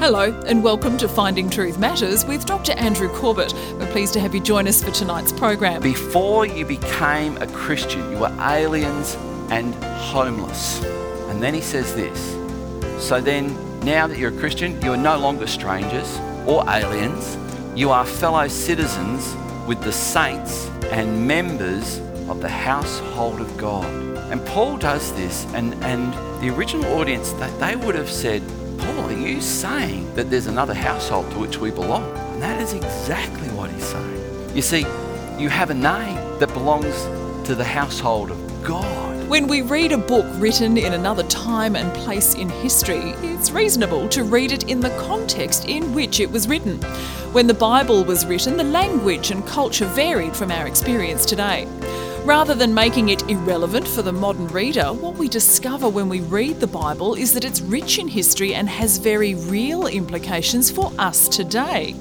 Hello, and welcome to Finding Truth Matters with Dr. Andrew Corbett. We're pleased to have you join us for tonight's program. Before you became a Christian, you were aliens and homeless. And then he says this So then, now that you're a Christian, you are no longer strangers or aliens, you are fellow citizens with the saints and members of the household of God. And Paul does this, and, and the original audience, that they would have said, Paul, are you saying that there's another household to which we belong? And that is exactly what he's saying. You see, you have a name that belongs to the household of God. When we read a book written in another time and place in history, it's reasonable to read it in the context in which it was written. When the Bible was written, the language and culture varied from our experience today. Rather than making it irrelevant for the modern reader, what we discover when we read the Bible is that it's rich in history and has very real implications for us today.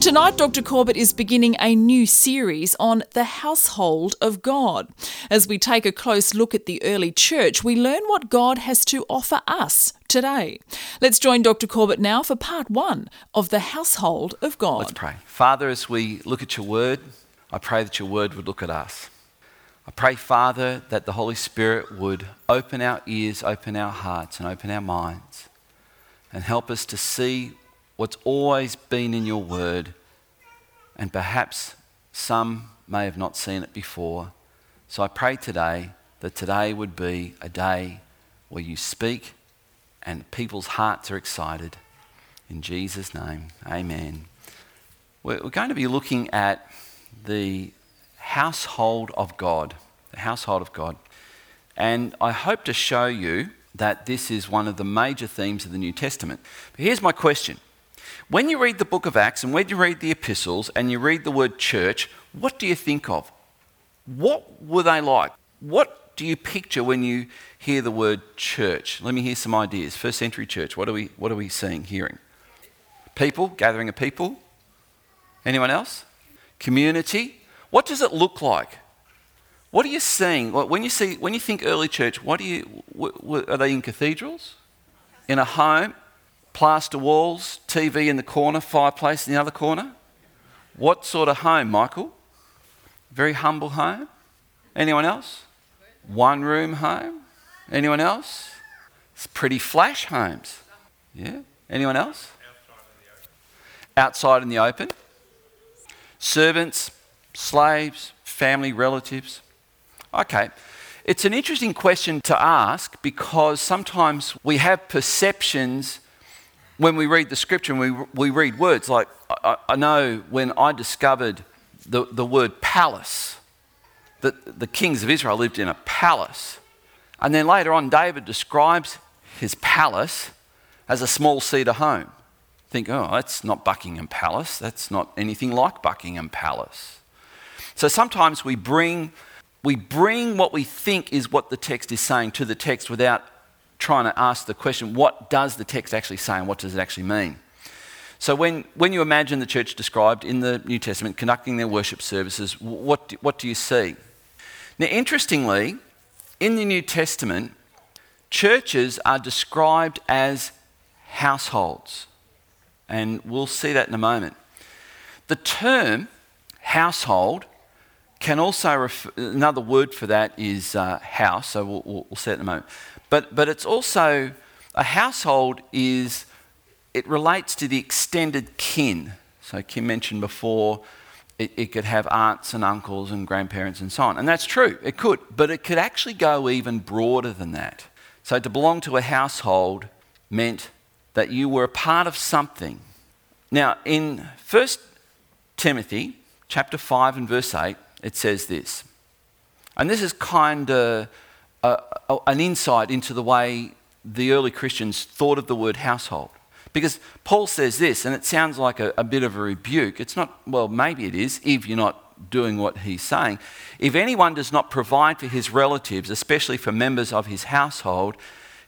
Tonight, Dr. Corbett is beginning a new series on the household of God. As we take a close look at the early church, we learn what God has to offer us today. Let's join Dr. Corbett now for part one of the household of God. Let's pray. Father, as we look at your word, I pray that your word would look at us. I pray, Father, that the Holy Spirit would open our ears, open our hearts, and open our minds, and help us to see what's always been in your word, and perhaps some may have not seen it before. So I pray today that today would be a day where you speak and people's hearts are excited. In Jesus' name, amen. We're going to be looking at the household of God. The household of God. And I hope to show you that this is one of the major themes of the New Testament. But here's my question When you read the book of Acts and when you read the epistles and you read the word church, what do you think of? What were they like? What do you picture when you hear the word church? Let me hear some ideas. First century church, what are we, what are we seeing, hearing? People, gathering of people. Anyone else? Community. What does it look like? What are you seeing? When you, see, when you think early church, what do you, are they in cathedrals? In a home? Plaster walls? TV in the corner? Fireplace in the other corner? What sort of home, Michael? Very humble home? Anyone else? One room home? Anyone else? It's pretty flash homes. Yeah? Anyone else? Outside in the open. Servants, slaves, family, relatives. Okay. It's an interesting question to ask because sometimes we have perceptions when we read the scripture and we, we read words. Like, I, I know when I discovered the, the word palace, that the kings of Israel lived in a palace. And then later on, David describes his palace as a small cedar home. Think, oh, that's not Buckingham Palace. That's not anything like Buckingham Palace. So sometimes we bring we bring what we think is what the text is saying to the text without trying to ask the question, what does the text actually say and what does it actually mean? So, when, when you imagine the church described in the New Testament conducting their worship services, what do, what do you see? Now, interestingly, in the New Testament, churches are described as households. And we'll see that in a moment. The term household can also, refer, another word for that is uh, house, so we'll, we'll, we'll it in a moment. But, but it's also, a household is, it relates to the extended kin. So Kim mentioned before, it, it could have aunts and uncles and grandparents and so on. And that's true, it could. But it could actually go even broader than that. So to belong to a household meant that you were a part of something. Now, in 1 Timothy chapter 5 and verse 8, it says this. And this is kind of an insight into the way the early Christians thought of the word household. Because Paul says this, and it sounds like a, a, bit of a rebuke. It's not, well, maybe it is, if you're not doing what he's saying. If anyone does not provide for his relatives, especially for members of his household,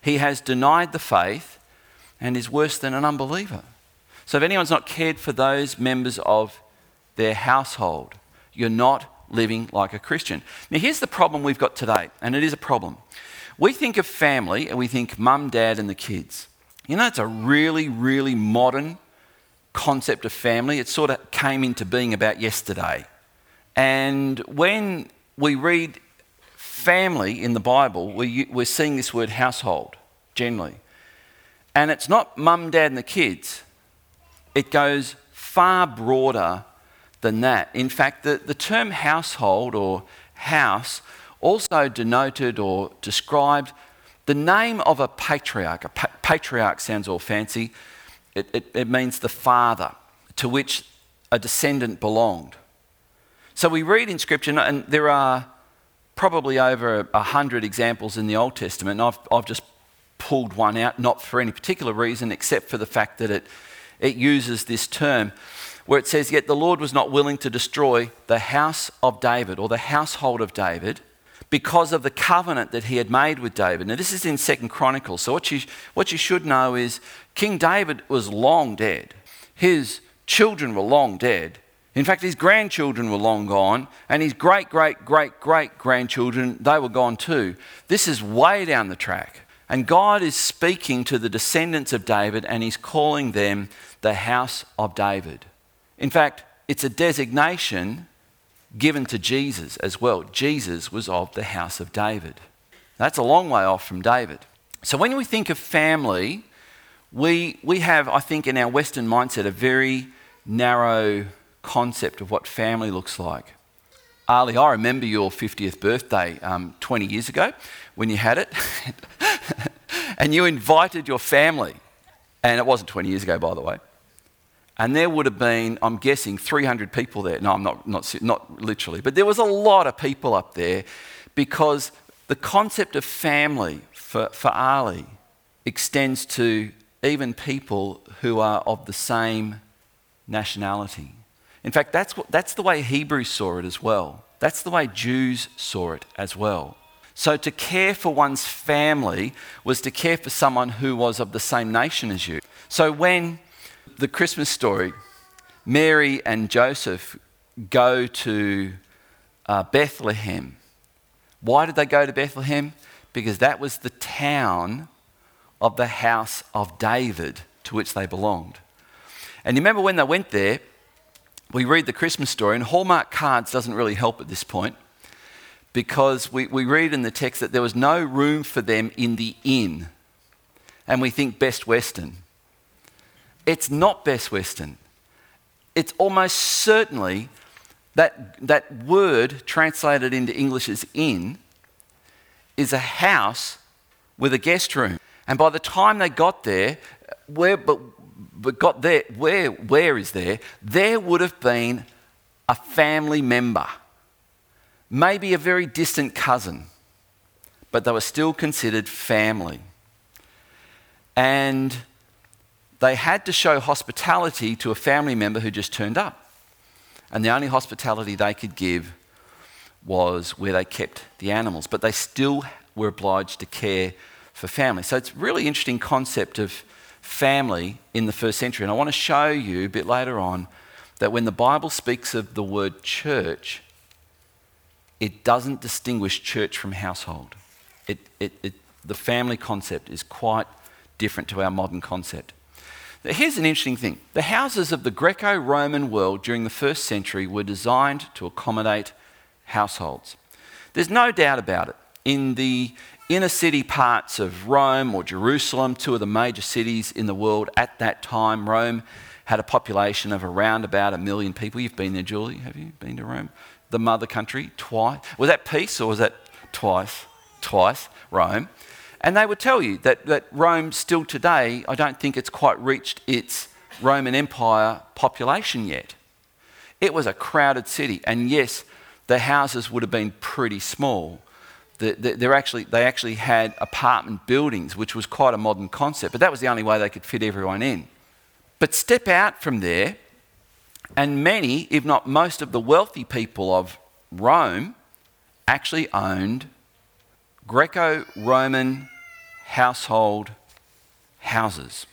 he has denied the faith and is worse than an unbeliever. So if anyone's not cared for those members of their household, you're not living like a Christian. Now, here's the problem we've got today, and it is a problem. We think of family and we think mum, dad, and the kids. You know, it's a really, really modern concept of family. It sort of came into being about yesterday. And when we read family in the Bible, we're seeing this word household generally. And it's not mum, dad, and the kids, it goes far broader than that. In fact, the, the term household or house also denoted or described the name of a patriarch. A pa- patriarch sounds all fancy. It, it, it means the father to which a descendant belonged. So we read in Scripture, and there are probably over a hundred examples in the Old Testament, I've, I've just pulled one out, not for any particular reason, except for the fact that it, it uses this term where it says, Yet the Lord was not willing to destroy the house of David or the household of David because of the covenant that he had made with David. Now, this is in Second Chronicles. So, what you, what you should know is King David was long dead. His children were long dead. In fact, his grandchildren were long gone, and his great, great, great, great grandchildren, they were gone too. This is way down the track. And God is speaking to the descendants of David, and he's calling them the house of David. In fact, it's a designation given to Jesus as well. Jesus was of the house of David. That's a long way off from David. So when we think of family, we, we have, I think, in our Western mindset, a very narrow concept of what family looks like. Ali, I remember your 50th birthday um, 20 years ago when you had it, and you invited your family. And it wasn't 20 years ago, by the way. And there would have been, I'm guessing, 300 people there. No, I'm not, not, not literally, but there was a lot of people up there because the concept of family for, for Ali extends to even people who are of the same nationality. In fact, that's, what, that's the way Hebrews saw it as well. That's the way Jews saw it as well. So to care for one's family was to care for someone who was of the same nation as you. So when the Christmas story, Mary and Joseph go to uh, Bethlehem. Why did they go to Bethlehem? Because that was the town of the house of David to which they belonged. And you remember when they went there, we read the Christmas story, and Hallmark cards doesn't really help at this point because we, we read in the text that there was no room for them in the inn. And we think Best Western. It's not Best Western. It's almost certainly that, that word translated into English as inn is a house with a guest room. And by the time they got there, where, but, but got there, where, where is there? There would have been a family member, maybe a very distant cousin, but they were still considered family. And they had to show hospitality to a family member who just turned up. And the only hospitality they could give was where they kept the animals, but they still were obliged to care for family. So it's a really interesting concept of family in the first century. And I want to show you a bit later on that when the Bible speaks of the word church, it doesn't distinguish church from household. It, it, it, the family concept is quite different to our modern concept. Here's an interesting thing the houses of the Greco Roman world during the first century were designed to accommodate households. There's no doubt about it. In the inner city parts of Rome or Jerusalem, two of the major cities in the world at that time, Rome had a population of around about a million people. You've been there, Julie, have you been to Rome? The mother country, twice. Was that peace or was that twice? Twice, Rome. And they would tell you that, that Rome, still today, I don't think it's quite reached its Roman Empire population yet. It was a crowded city, and yes, the houses would have been pretty small. The, the, actually, they actually had apartment buildings, which was quite a modern concept, but that was the only way they could fit everyone in. But step out from there, and many, if not most, of the wealthy people of Rome actually owned Greco Roman household houses.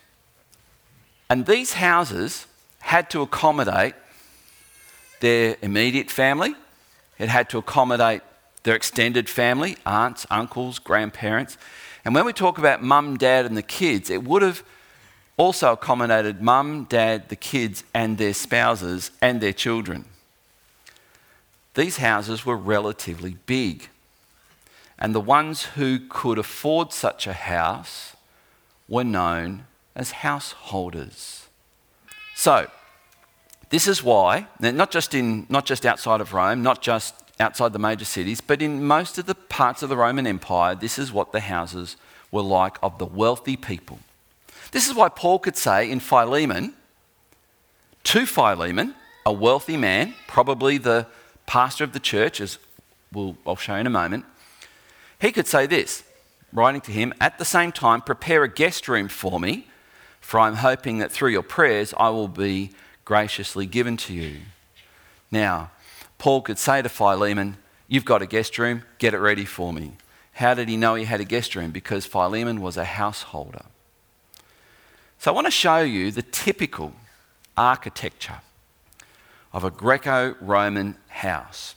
And these houses had to accommodate their immediate family, it had to accommodate their extended family, aunts, uncles, grandparents. And when we talk about mum, dad, and the kids, it would have also accommodated mum, dad, the kids, and their spouses and their children. These houses were relatively big, and the ones who could afford such a house were known as householders. So, this is why, not just, in, not just outside of Rome, not just outside the major cities, but in most of the parts of the Roman Empire, this is what the houses were like of the wealthy people. This is why Paul could say in Philemon, to Philemon, a wealthy man, probably the pastor of the church, as we'll, I'll show in a moment, he could say this, writing to him, At the same time, prepare a guest room for me, for I'm hoping that through your prayers I will be graciously given to you. Now, Paul could say to Philemon, You've got a guest room, get it ready for me. How did he know he had a guest room? Because Philemon was a householder. So I want to show you the typical architecture of a Greco Roman house.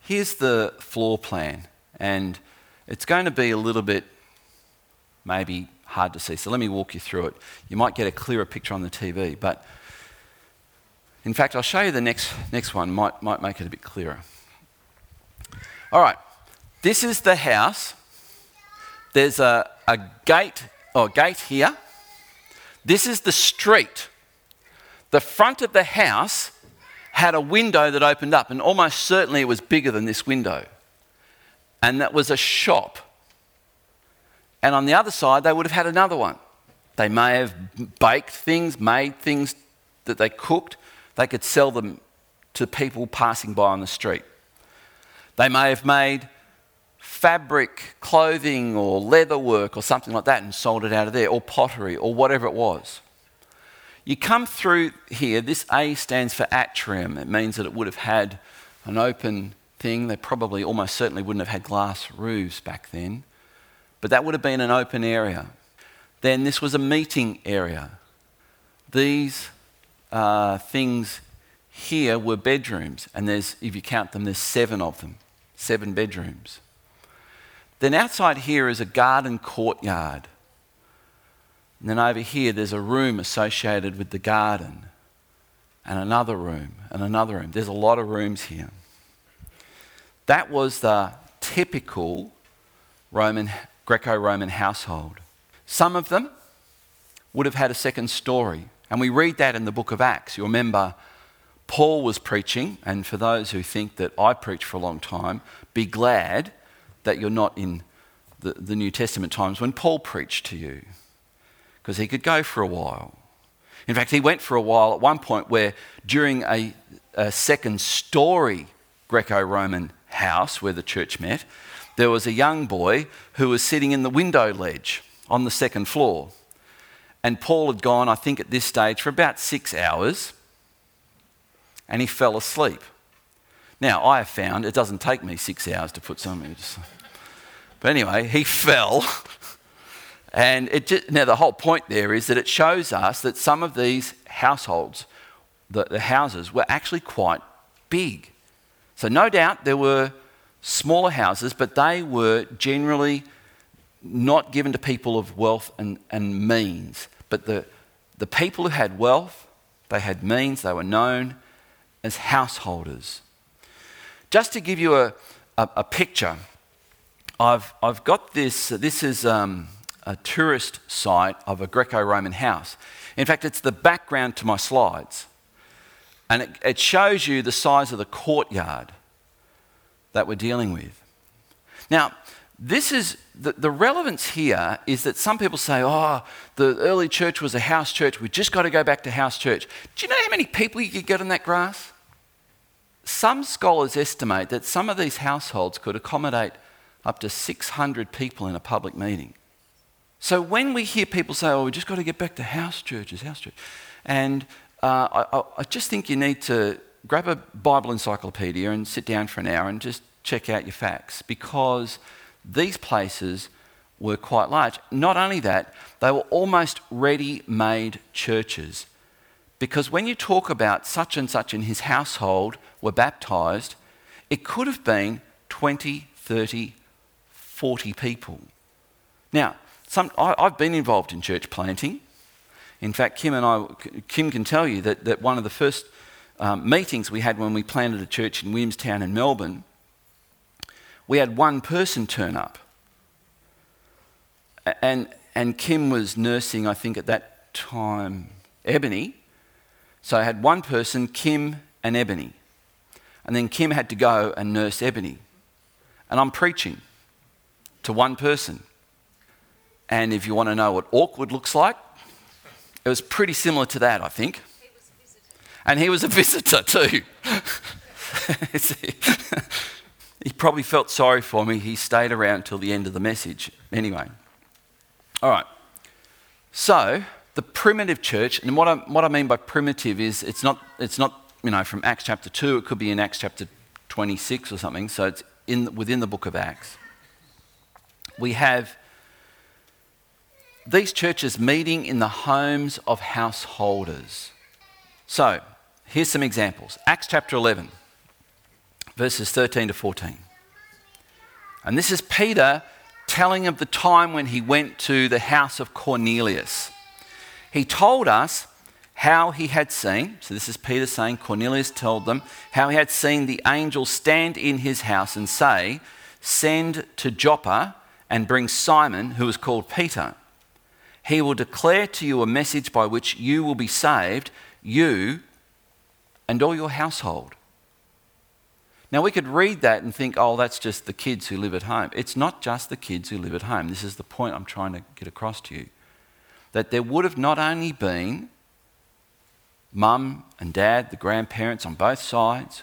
Here's the floor plan, and it's going to be a little bit maybe hard to see. So let me walk you through it. You might get a clearer picture on the TV, but in fact, I'll show you the next, next one, might, might make it a bit clearer. All right, this is the house. There's a, a gate, or gate here. This is the street. The front of the house had a window that opened up, and almost certainly it was bigger than this window. And that was a shop. And on the other side, they would have had another one. They may have baked things, made things that they cooked. They could sell them to people passing by on the street. They may have made fabric, clothing, or leather work or something like that and sold it out of there, or pottery, or whatever it was. You come through here, this A stands for atrium. It means that it would have had an open thing. They probably almost certainly wouldn't have had glass roofs back then, but that would have been an open area. Then this was a meeting area. These uh, things here were bedrooms, and there's, if you count them, there's seven of them, seven bedrooms. Then outside here is a garden courtyard. And then over here, there's a room associated with the garden, and another room, and another room. There's a lot of rooms here. That was the typical Roman, Greco Roman household. Some of them would have had a second story. And we read that in the book of Acts. You remember Paul was preaching, and for those who think that I preach for a long time, be glad that you're not in the, the New Testament times when Paul preached to you, because he could go for a while. In fact, he went for a while at one point where during a, a second story Greco Roman house where the church met, there was a young boy who was sitting in the window ledge on the second floor. And Paul had gone, I think, at this stage for about six hours, and he fell asleep. Now, I have found it doesn't take me six hours to put something. But anyway, he fell. And it just, now, the whole point there is that it shows us that some of these households, the, the houses, were actually quite big. So, no doubt there were smaller houses, but they were generally not given to people of wealth and, and means. But the, the people who had wealth, they had means, they were known as householders. Just to give you a, a, a picture, I've, I've got this, this is um, a tourist site of a Greco Roman house. In fact, it's the background to my slides. And it, it shows you the size of the courtyard that we're dealing with. Now, this is the, the relevance here is that some people say, oh, the early church was a house church. We've just got to go back to house church. Do you know how many people you could get in that grass? Some scholars estimate that some of these households could accommodate up to 600 people in a public meeting. So when we hear people say, oh, we've just got to get back to house churches, house church, and uh, I, I just think you need to grab a Bible encyclopedia and sit down for an hour and just check out your facts because these places were quite large. Not only that, they were almost ready made churches. Because when you talk about such and such in his household were baptized, it could have been 20, 30, 40 people. Now, some, I, have been involved in church planting, In fact, Kim and I, Kim can tell you that, that one of the first um, meetings we had when we planted a church in Williamstown in Melbourne, we had one person turn up. And, and Kim was nursing, I think at that time, Ebony. So I had one person, Kim and Ebony. And then Kim had to go and nurse Ebony. And I'm preaching to one person. And if you want to know what awkward looks like, it was pretty similar to that, I think. And he was a visitor too. he probably felt sorry for me. He stayed around till the end of the message. Anyway. All right. So, the primitive church, and what I, what I mean by primitive is it's not, it's not, you know, from Acts chapter 2, it could be in Acts chapter 26 or something, so it's in, within the book of Acts. We have these churches meeting in the homes of householders. So, here's some examples Acts chapter 11, verses 13 to 14. And this is Peter telling of the time when he went to the house of Cornelius. He told us how he had seen, so this is Peter saying, Cornelius told them, how he had seen the angel stand in his house and say, Send to Joppa and bring Simon, who is called Peter. He will declare to you a message by which you will be saved, you and all your household. Now, we could read that and think, oh, that's just the kids who live at home. It's not just the kids who live at home. This is the point I'm trying to get across to you. That there would have not only been mum and dad, the grandparents on both sides,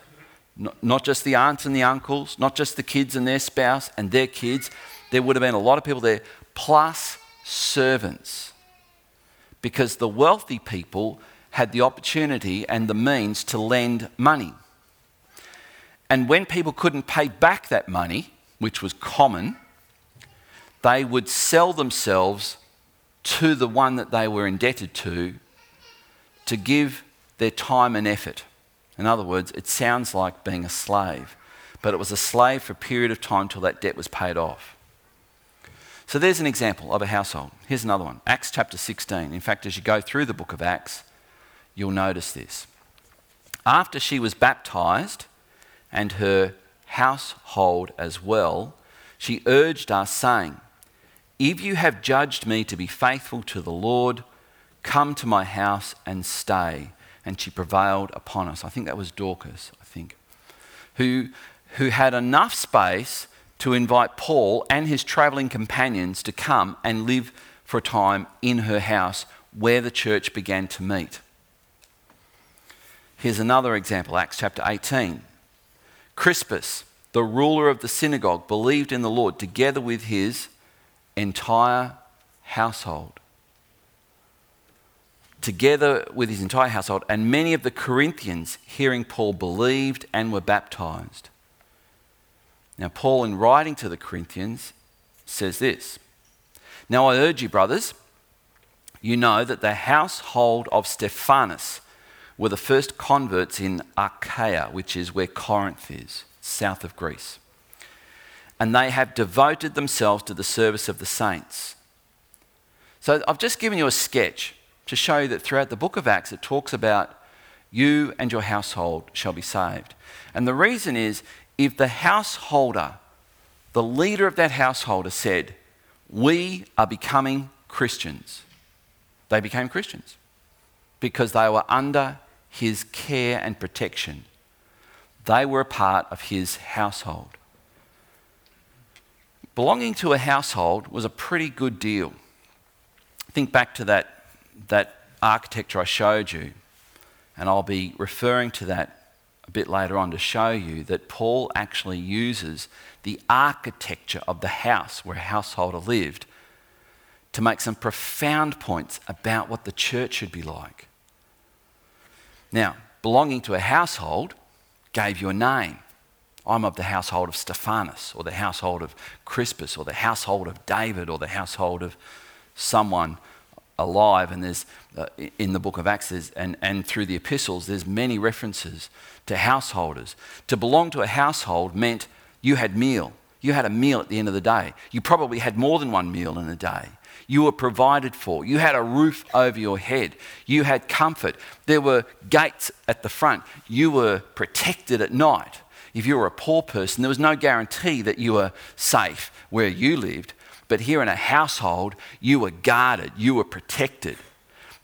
not, just the aunts and the uncles, not just the kids and their spouse and their kids. There would have been a lot of people there, plus servants. Because the wealthy people had the opportunity and the means to lend money. And when people couldn't pay back that money, which was common, they would sell themselves to the one that they were indebted to to give their time and effort. In other words, it sounds like being a slave, but it was a slave for a period of time till that debt was paid off. So there's an example of a household. Here's another one Acts chapter 16. In fact, as you go through the book of Acts, you'll notice this. After she was baptized and her household as well, she urged us, saying, If you have judged me to be faithful to the Lord, come to my house and stay. And she prevailed upon us. I think that was Dorcas, I think, who, who had enough space to invite Paul and his travelling companions to come and live for a time in her house where the church began to meet. Here's another example Acts chapter 18. Crispus, the ruler of the synagogue, believed in the Lord together with his entire household. Together with his entire household, and many of the Corinthians, hearing Paul, believed and were baptized. Now, Paul, in writing to the Corinthians, says this Now I urge you, brothers, you know that the household of Stephanas were the first converts in Achaia, which is where Corinth is, south of Greece. And they have devoted themselves to the service of the saints. So I've just given you a sketch to show you that throughout the book of Acts it talks about you and your household shall be saved. And the reason is if the householder, the leader of that householder said, We are becoming Christians, they became Christians because they were under his care and protection. They were a part of his household. Belonging to a household was a pretty good deal. Think back to that, that architecture I showed you, and I'll be referring to that a bit later on to show you that Paul actually uses the architecture of the house where a householder lived to make some profound points about what the church should be like. Now, belonging to a household gave you a name. I'm of the household of Stephanas, or the household of Crispus, or the household of David, or the household of someone alive. And there's uh, in the book of Acts and, and through the epistles, there's many references to householders. To belong to a household meant you had meal. You had a meal at the end of the day. You probably had more than one meal in a day. You were provided for. You had a roof over your head. You had comfort. There were gates at the front. You were protected at night. If you were a poor person, there was no guarantee that you were safe where you lived. But here in a household, you were guarded, you were protected.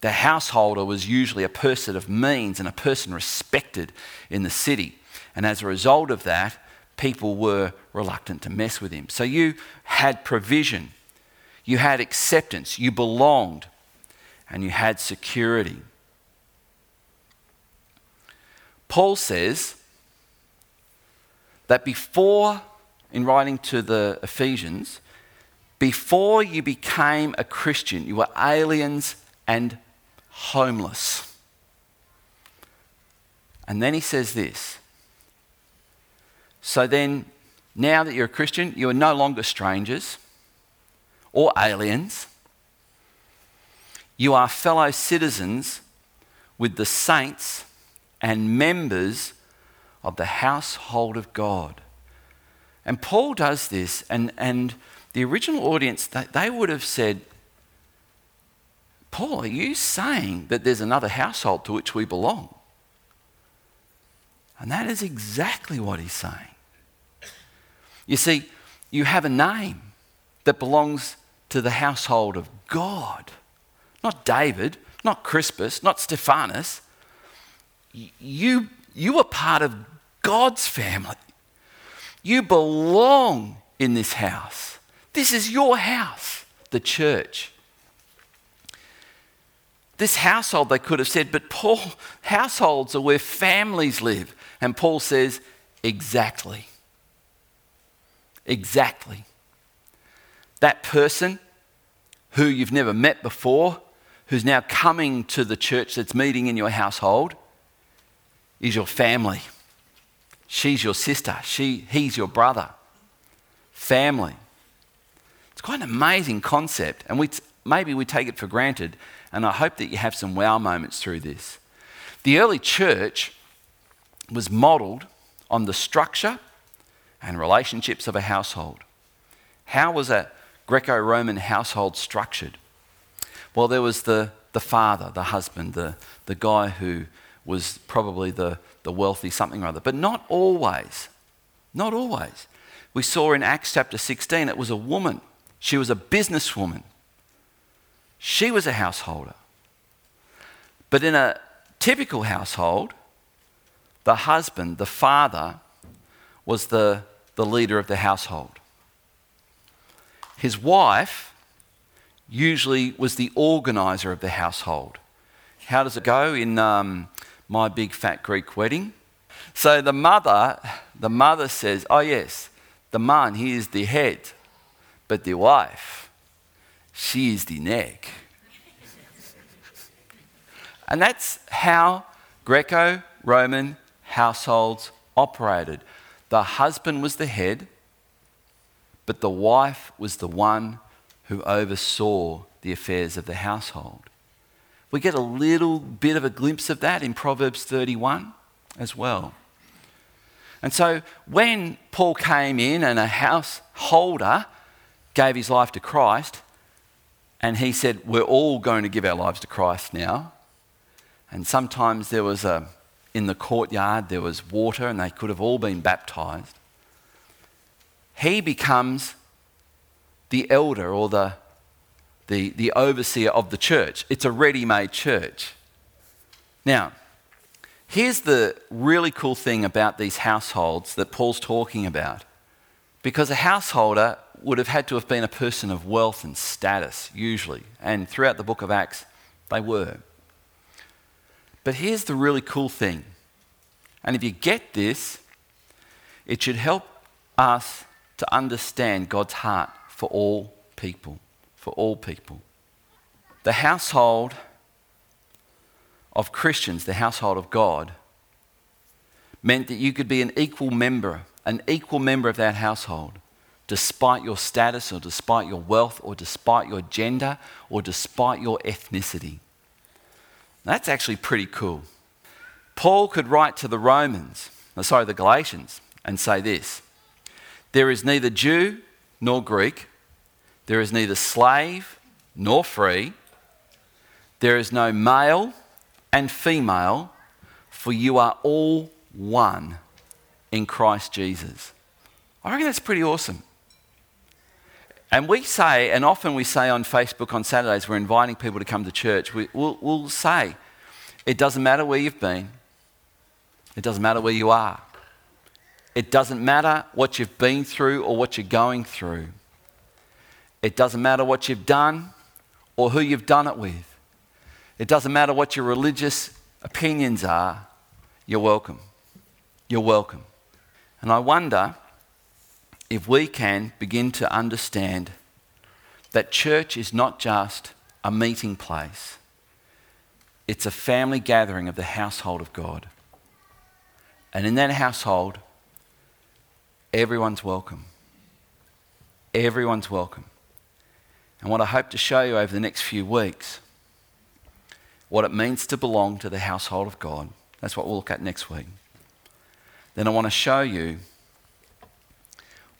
The householder was usually a person of means and a person respected in the city. And as a result of that, people were reluctant to mess with him. So you had provision, you had acceptance, you belonged, and you had security. Paul says that before, in writing to the Ephesians, before you became a Christian, you were aliens and homeless. And then he says this so then, now that you're a Christian, you are no longer strangers or aliens. You are fellow citizens with the saints and members of the household of God. And Paul does this, and, and the original audience, they, would have said, Paul, are you saying that there's another household to which we belong? And that is exactly what he's saying. You see, you have a name that belongs to the household of God. Not David, not Crispus, not Stephanas. You, you are part of God's family. You belong in this house. This is your house, the church. This household, they could have said, but Paul, households are where families live. And Paul says, exactly. Exactly. That person who you've never met before, who's now coming to the church that's meeting in your household, is your family. She's your sister. She, he's your brother. Family. Quite an amazing concept, and we, maybe we take it for granted, and I hope that you have some wow moments through this. The early church was modeled on the structure and relationships of a household. How was a Greco Roman household structured? Well, there was the, the father, the husband, the, the guy who was probably the, the wealthy something or other, but not always. Not always. We saw in Acts chapter 16, it was a woman. She was a businesswoman. She was a householder. But in a typical household, the husband, the father, was the the leader of the household. His wife usually was the organizer of the household. How does it go in um, my big fat Greek wedding? So the mother, the mother says, "Oh yes, the man he is the head, but the wife, she is the neck." and that's how Greco-Roman households operated. The husband was the head, but the wife was the one who oversaw the affairs of the household. We get a little bit of a glimpse of that in Proverbs 31 as well. And so when Paul came in and a householder gave his life to Christ, and he said, We're all going to give our lives to Christ now. And sometimes there was a in the courtyard, there was water, and they could have all been baptized. He becomes the elder or the, the, the overseer of the church. It's a ready made church. Now, here's the really cool thing about these households that Paul's talking about. Because a householder would have had to have been a person of wealth and status, usually. And throughout the book of Acts, they were. But here's the really cool thing. And if you get this, it should help us to understand God's heart for all people. For all people. The household of Christians, the household of God, meant that you could be an equal member, an equal member of that household, despite your status or despite your wealth or despite your gender or despite your ethnicity. That's actually pretty cool. Paul could write to the Romans, sorry, the Galatians, and say this There is neither Jew nor Greek, there is neither slave nor free. There is no male and female, for you are all one in Christ Jesus. I reckon that's pretty awesome. And we say, and often we say on Facebook on Saturdays, we're inviting people to come to church. We, will we'll say, it doesn't matter where you've been, it doesn't matter where you are, it doesn't matter what you've been through or what you're going through, it doesn't matter what you've done or who you've done it with, it doesn't matter what your religious opinions are, you're welcome. You're welcome. And I wonder if we can begin to understand that church is not just a meeting place, it's a family gathering of the household of God. And in that household, everyone's welcome. Everyone's welcome. And what I hope to show you over the next few weeks, what it means to belong to the household of God. That's what we'll look at next week. Then I want to show you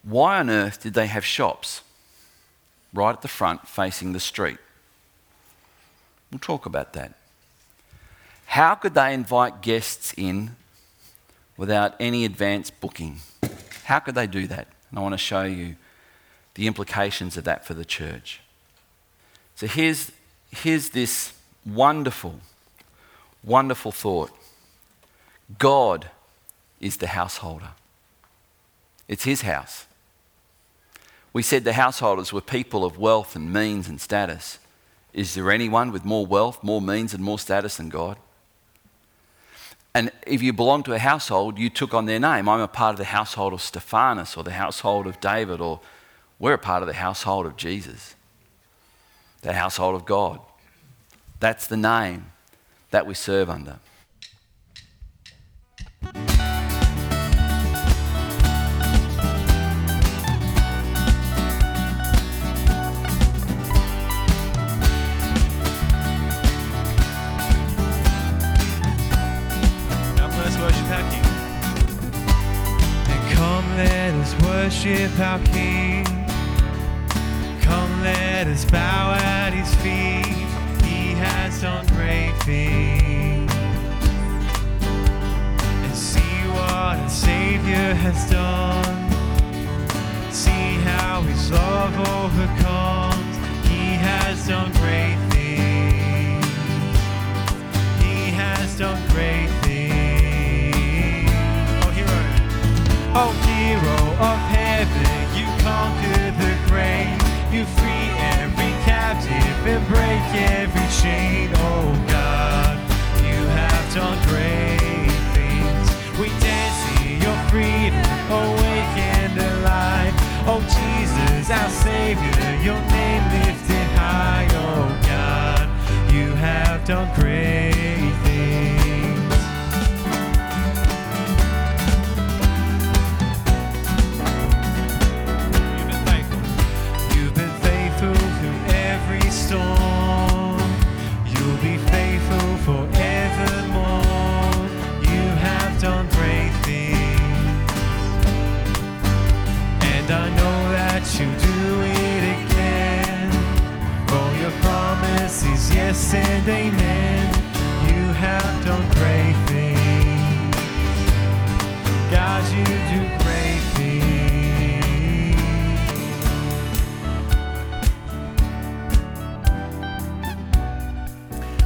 why on earth did they have shops right at the front facing the street? We'll talk about that. How could they invite guests in without any advance booking? How could they do that? And I want to show you the implications of that for the church. So here's, here's this wonderful, wonderful thought God is the householder, it's his house. We said the householders were people of wealth and means and status. Is there anyone with more wealth, more means, and more status than God? And if you belong to a household, you took on their name. I'm a part of the household of Stephanas or the household of David, or we're a part of the household of Jesus, the household of God. That's the name that we serve under. Worship our King. Come, let us bow at his feet. He has done great things. And see what a Savior has done. See how his love overcomes. He has done great things. He has done great things. Oh, hero. Oh, hero of heaven, you conquer the grave. You free every captive and break every chain. Oh God, you have done great things. We dance in your freedom, awake and alive. Oh Jesus, our Savior, your name lifted high. Oh God, you have done great yes and amen. You have done great things. God, you do great things.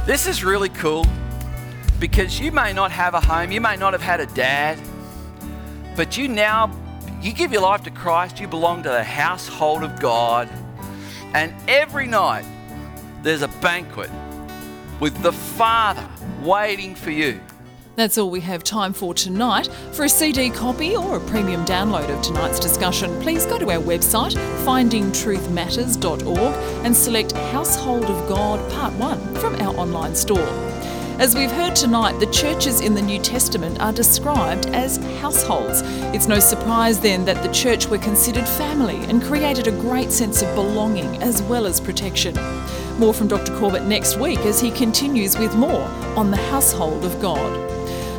This is really cool because you may not have a home, you may not have had a dad, but you now you give your life to Christ, you belong to the household of God, and every night there's a banquet with the Father waiting for you. That's all we have time for tonight. For a CD copy or a premium download of tonight's discussion, please go to our website, findingtruthmatters.org, and select Household of God Part 1 from our online store. As we've heard tonight, the churches in the New Testament are described as households. It's no surprise then that the church were considered family and created a great sense of belonging as well as protection. More from Dr. Corbett next week as he continues with more on the household of God.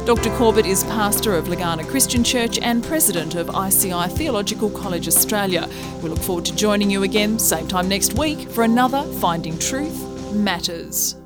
Dr. Corbett is pastor of Legana Christian Church and president of ICI Theological College Australia. We look forward to joining you again, same time next week, for another Finding Truth Matters.